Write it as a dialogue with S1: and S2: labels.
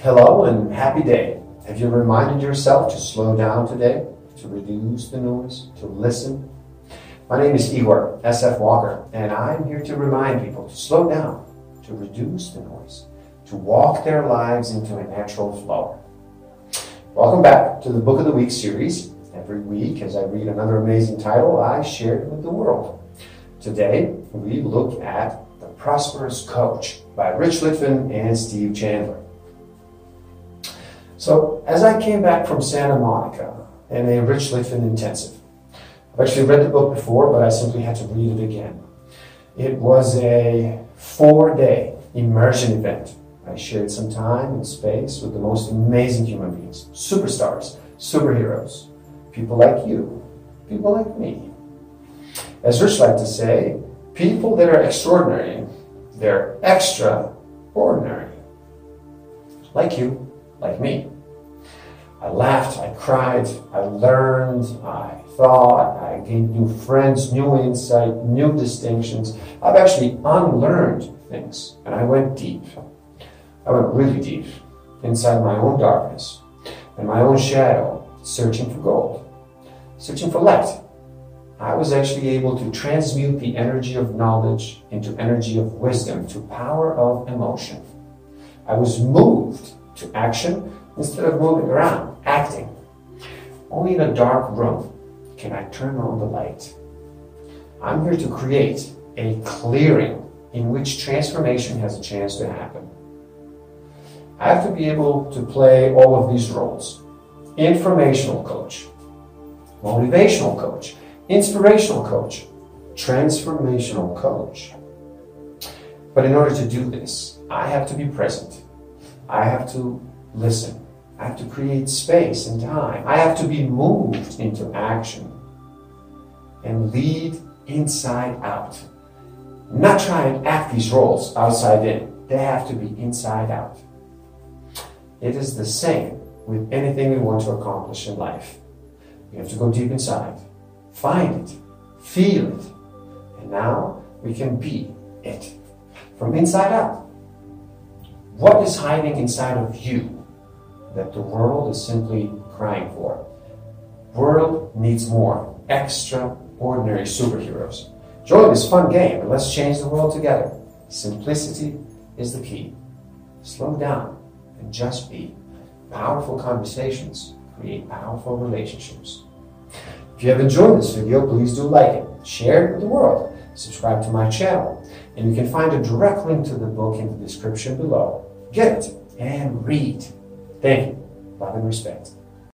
S1: Hello and happy day. Have you reminded yourself to slow down today, to reduce the noise, to listen? My name is Igor SF Walker, and I'm here to remind people to slow down, to reduce the noise, to walk their lives into a natural flow. Welcome back to the Book of the Week series. Every week, as I read another amazing title, I share it with the world. Today, we look at The Prosperous Coach by Rich Litvin and Steve Chandler. So, as I came back from Santa Monica and a Rich Litvin intensive, I've actually read the book before, but I simply had to read it again. It was a four day immersion event. I shared some time and space with the most amazing human beings, superstars, superheroes, people like you, people like me. As Rich liked to say, people that are extraordinary, they're extraordinary. Like you, like me. I laughed, I cried, I learned, I thought, I gained new friends, new insight, new distinctions. I've actually unlearned things, and I went deep. I went really deep inside my own darkness and my own shadow, searching for gold, searching for light. I was actually able to transmute the energy of knowledge into energy of wisdom, to power of emotion. I was moved to action instead of moving around, acting. Only in a dark room can I turn on the light. I'm here to create a clearing in which transformation has a chance to happen. I have to be able to play all of these roles informational coach, motivational coach, inspirational coach, transformational coach. But in order to do this, I have to be present. I have to listen. I have to create space and time. I have to be moved into action and lead inside out. Not try and act these roles outside in. They have to be inside out. It is the same with anything we want to accomplish in life. We have to go deep inside, find it, feel it, and now we can be it from inside out. What is hiding inside of you that the world is simply crying for? World needs more extraordinary superheroes. Join this fun game and let's change the world together. Simplicity is the key. Slow down and just be. Powerful conversations create powerful relationships. If you have enjoyed this video, please do like it, share it with the world, subscribe to my channel, and you can find a direct link to the book in the description below. Get it and read. Thank you. Love and respect.